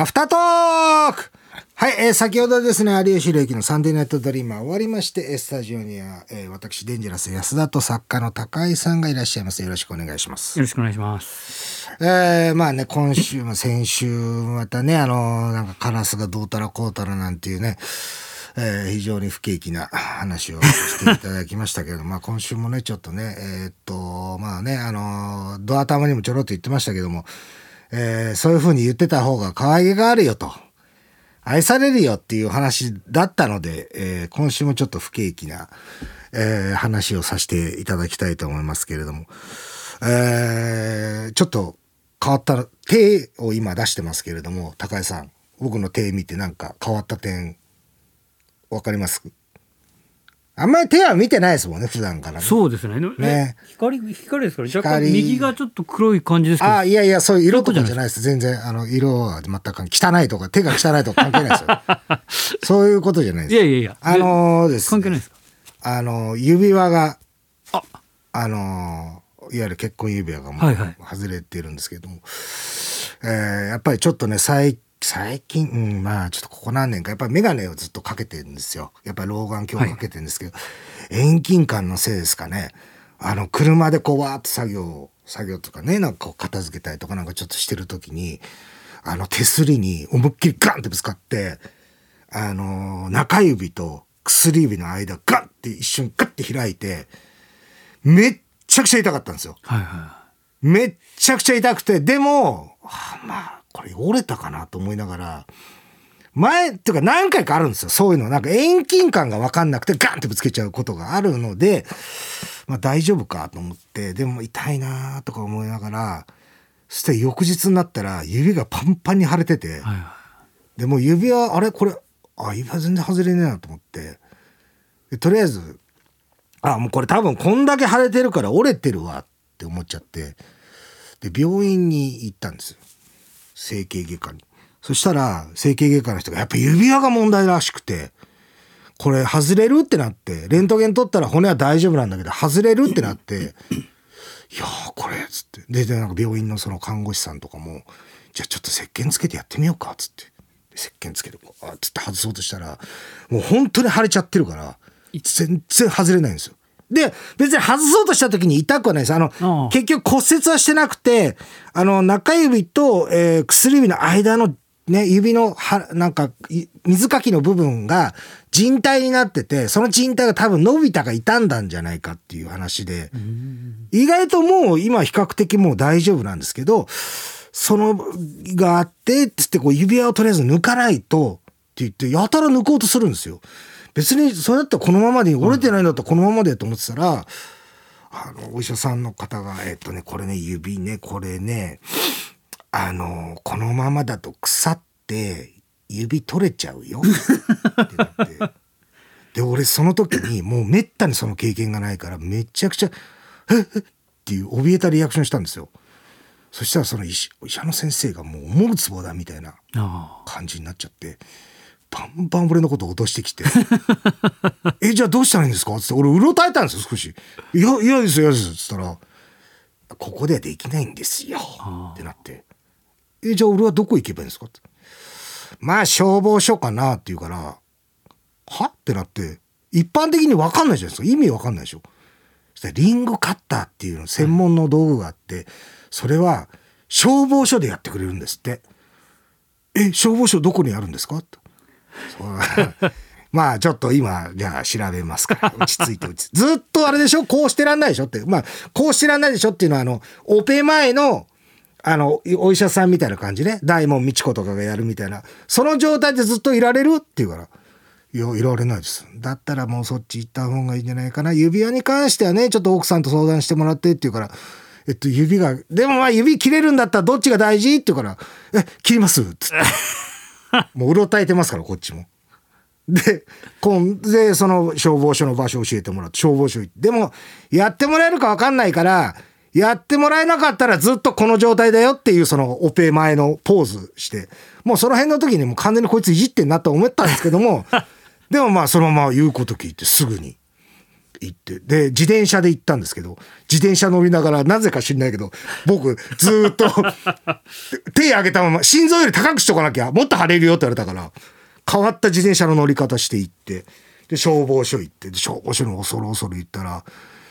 アフタートークはい、えー、先ほどですね、有吉弘行のサンデーナイトドリーマー終わりまして、スタジオには、えー、私、デンジャラス安田と作家の高井さんがいらっしゃいます。よろしくお願いします。よろしくお願いします。えー、まあね、今週も先週、またね、あのー、なんかカラスがどうたらこうたらなんていうね、えー、非常に不景気な話をしていただきましたけど、まあ今週もね、ちょっとね、えー、っと、まあね、あのー、ドア玉にもちょろっと言ってましたけども、えー、そういうふうに言ってた方が可愛げがあるよと。愛されるよっていう話だったので、えー、今週もちょっと不景気な、えー、話をさせていただきたいと思いますけれども、えー、ちょっと変わった手を今出してますけれども、高井さん、僕の手見てなんか変わった点、わかります？あんまり手は見てないですもんね、普段からね。そうですね。ね光、光ですから、若干右がちょっと黒い感じですけど。あ、いやいや、そういう色とかじゃないです。全然、あの、色は全く汚いとか、手が汚いとか関係ないですよ。そういうことじゃないです。いやいやいや。あのー、です、ね、関係ないですか？あの、指輪が、あ、あのー、いわゆる結婚指輪がもう外れてるんですけども、はいはい、えー、やっぱりちょっとね、最近、最近、うん、まあちょっとここ何年かやっぱり眼鏡をずっとかけてるんですよ。やっぱり老眼鏡をかけてるんですけど、はい、遠近感のせいですかね。あの車でこうわーっと作業作業とかねなんかこう片付けたりとかなんかちょっとしてる時にあの手すりに思いっきりガンってぶつかってあの中指と薬指の間ガンって一瞬ガッて開いてめっちゃくちゃ痛かったんですよ。はいはい、めっちゃくちゃ痛くてでも、はあ、まあこれ折れたかなと思いながら、前、っていうか何回かあるんですよ。そういうの。なんか遠近感がわかんなくてガンってぶつけちゃうことがあるので、まあ大丈夫かと思って、でも痛いなとか思いながら、そして翌日になったら指がパンパンに腫れてて、はいはい、でも指輪、あれ？これ、あ、指輪全然外れねえなと思って、でとりあえず、あ、もうこれ多分こんだけ腫れてるから折れてるわって思っちゃって、で、病院に行ったんですよ。整形外科に。そしたら、整形外科の人が、やっぱ指輪が問題らしくて、これ外れるってなって、レントゲン取ったら骨は大丈夫なんだけど、外れるってなって、いやー、これ、つって。で、で、なんか病院のその看護師さんとかも、じゃあちょっと石鹸つけてやってみようか、つって。石鹸つけて、あつって外そうとしたら、もう本当に腫れちゃってるから、全然外れないんですよ。で、別に外そうとした時に痛くはないです。あの、結局骨折はしてなくて、あの、中指と、えー、薬指の間のね、指のは、なんか、水かきの部分が人帯になってて、その人帯が多分伸びたか傷んだんじゃないかっていう話で、意外ともう今比較的もう大丈夫なんですけど、その、があって、つってこう指輪をとりあえず抜かないと、って言って、やたら抜こうとするんですよ。別にそれだったらこのままで折れてないんだったらこのままでと思ってたら、あの、お医者さんの方が、えっとね、これね、指ね、これね、あの、このままだと腐って指取れちゃうよってなって。で、俺その時にもうめったにその経験がないからめちゃくちゃ、えっっていう怯えたリアクションしたんですよ。そしたらその医師医者の先生がもう思うつぼだみたいな感じになっちゃって。バンバン俺のこと脅してきて「えじゃあどうしたらいいんですか?」っつって。俺うろたえたんですよ少し「いや嫌です嫌です」っつったら「ここではできないんですよ」ってなって「えじゃあ俺はどこ行けばいいんですか?」って「まあ消防署かな」って言うから「は?」ってなって。一般的に分かんないじゃないですか。意味分かんないでしょ。そしたらリングカッターっていう専門の道具があってそれは消防署でやってくれるんですって「え消防署どこにあるんですか?」って まあちょっと今じゃあ調べますから。落ち着いて落ち着いて。ずっとあれでしょ？こうしてらんないでしょって。まあこうしてらんないでしょっていうのはあのオペ前のあのお医者さんみたいな感じね。大門美智子とかがやるみたいな。その状態でずっといられるって言うから。いやいられないです。だったらもうそっち行った方がいいんじゃないかな。指輪に関してはねちょっと奥さんと相談してもらってって言うから。えっと指がでもまあ指切れるんだったらどっちが大事？って言うから。え切ります？っつって。もううろたえてますから、こっちも。で、こんで、その消防署の場所を教えてもらって、消防署行って。でも、やってもらえるか分かんないから、やってもらえなかったらずっとこの状態だよっていうそのオペ前のポーズして、もうその辺の時にもう完全にこいついじってんなと思ったんですけども、でもまあそのまま言うこと聞いてすぐに、行って。で、自転車で行ったんですけど、自転車乗りながら、なぜか知んないけど、僕、ずっと、手上げたまま、心臓より高くしとかなきゃ、もっと晴れるよって言われたから、変わった自転車の乗り方して行って、で、消防署行って、消防署に恐る恐る行ったら、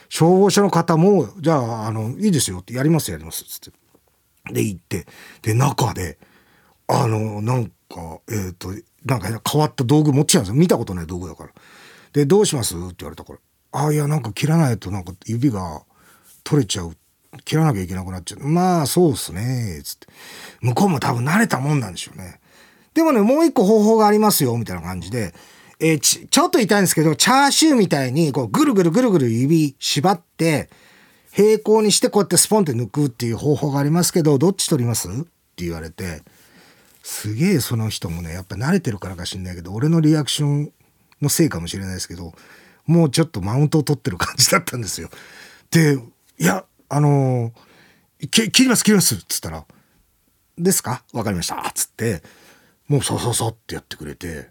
消防署の方も、じゃあ、あの、いいですよって、やりますやります、つって。で、行って、で、中で、あの、なんか、えっ、と、なんか変わった道具持ってきたんですよ。見たことない道具だから。で、どうします？って言われたから。あ、いや、なんか切らないとなんか指が取れちゃう。切らなきゃいけなくなっちゃう。まあ、そうっすね。つって。向こうも多分慣れたもんなんでしょうね。でもね、もう一個方法がありますよ、みたいな感じで。えーち、ちょっと痛いんですけど、チャーシューみたいに、こう、ぐるぐるぐるぐる指縛って、平行にしてこうやってスポンって抜くっていう方法がありますけど、どっち取ります？って言われて、すげえその人もね、やっぱ慣れてるからか知んないけど、俺のリアクションのせいかもしれないですけど、もうちょっとマウントを取ってる感じだったんですよ。で、いや、あのーき切ります切りますっつったら、ですか？わかりましたっつって、もうそうそうそうってやってくれて、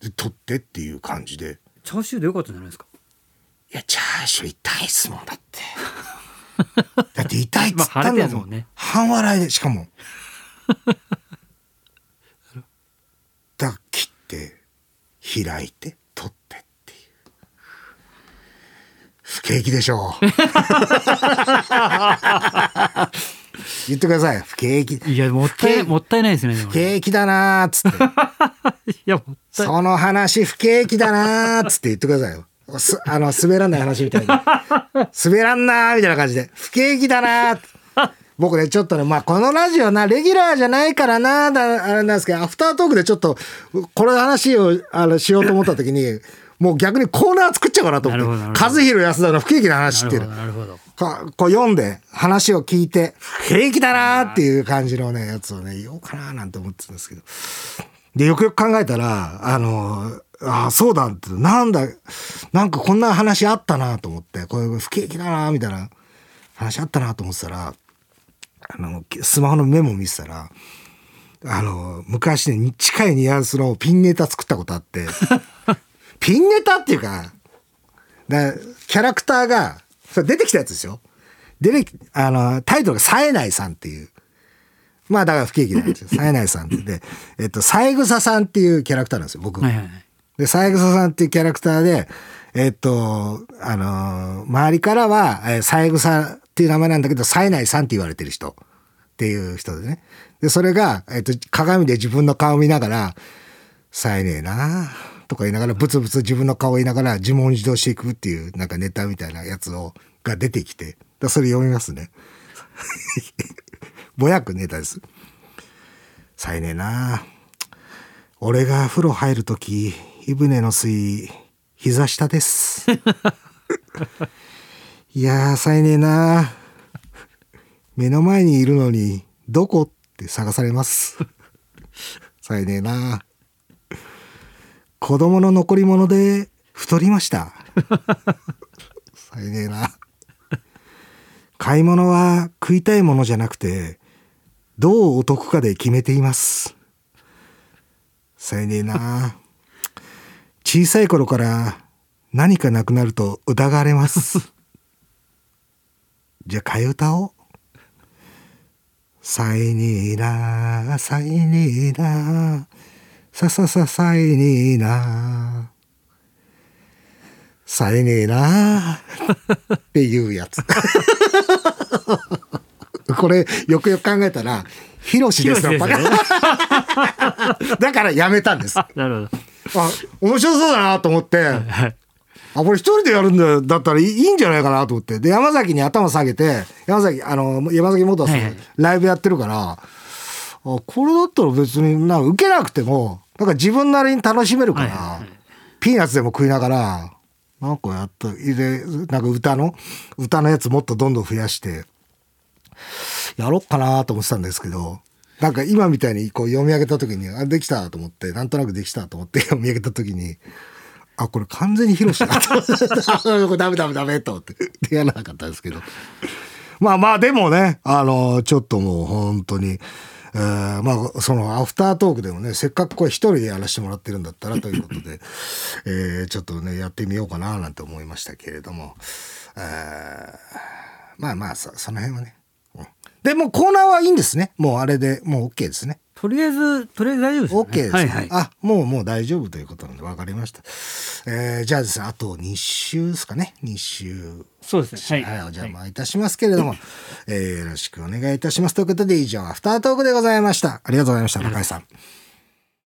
で、取ってっていう感じで、チャーシューでよかったんじゃないですか？いや、チャーシュー痛いっすもん、だって。だって痛いっつったんだもん。ね半笑いで、しかも。だ切って、開いてっていう。不景気でしょう。言ってください。不景気。いやもったいもったいないですね不ね景気だなーっつって。いやもったいその話不景気だなーっつって言ってくださいよ。すあの、滑らない話みたいに。滑らんなーみたいな感じで。不景気だなーって僕ね、ちょっとね、まあ、このラジオな、レギュラーじゃないからな、だ、あれなんですけど、アフタートークでちょっと、これ話を、あの、しようと思った時に、もう逆にコーナー作っちゃおうかなと思って。和弘安田の不景気な話っていうの。なるほどこう読んで話を聞いて平気だなーっていう感じのねやつをね言おうかななんて思ってたんですけど。でよくよく考えたらあのあそうだってなんだなんかこんな話あったなと思って。これ不景気だなみたいな話あったなと思ってたらあのスマホのメモ見てたらあの昔ね近いニュアンスのピンネタ作ったことあって ピンネタっていうかだキャラクターが、それ出てきたやつですよ。出てき、あの、タイトルが冴えないさんっていう。まあだから不景気なやつ。冴えないさんってで、えっと、三枝さんっていうキャラクターなんですよ、僕。はいはいはいで、三枝さんっていうキャラクターで、えっと、あのー周りからは、えー三枝っていう名前なんだけど、冴えないさんって言われてる人っていう人でね。で、それが、えっと、鏡で自分の顔見ながら、冴えねえなとか言いながら、ブツブツ自分の顔言いながら自問自答していくっていう、なんかネタみたいなやつを、が出てきて、だそれ読みますね。ぼやくネタです。冴えねえな俺が風呂入るとき、湯船の水、膝下です。いやー、冴えねえな目の前にいるのに、どこ？って探されます。冴えねえな子供の残り物で太りました。冴えねえな買い物は食いたいものじゃなくて、どうお得かで決めています。冴えねえな小さい頃から何かなくなると疑われます。じゃあ替え歌を。さえねえなさえねえなささささえねえな。さえねえな。っていうやつ。これよくよく考えたら、ヒロシですよ、すよカ だからやめたんです。あ、なるほ面白そうだなと思って、どはい。あ、これ一人でやるんだだったらいいいいんじゃないかなと思って。で、山崎に頭下げて、山崎、あの、山崎元さん、はいはい。ライブやってるから、あ、これだったら別にな受けなくても、なんか自分なりに楽しめるから、はいはいはいピーナッツでも食いながら、なんかやった、で、なんか歌の、歌のやつもっとどんどん増やして、やろっかなと思ってたんですけど、なんか今みたいにこう読み上げた時に、あ、できたと思って、なんとなくできたと思って 読み上げた時に、あ、これ完全にヒロシだと思って、こ れダメダメダメと思って、でやらなかったですけど。まあまあでもね、あの、ちょっともう本当に、えーまあ、そのアフタートークでもね、せっかくこれ一人でやらせてもらってるんだったらということで、えーちょっとね、やってみようかななんて思いましたけれども、えーまあまあそ、その辺はね。うんでもコーナーはいいんですね。もうあれでもう OK ですね。とりあえずとりあえず大丈夫ですよね OK ですね。はいはいあ、もうもう大丈夫ということなんで分かりました。えーじゃあですね、あと2週ですかね。2週。そうですねはい、はいお邪魔いたしますけれども、えーよろしくお願いいたします。ということで以上、アフタートークでございました。ありがとうございました、中井さん。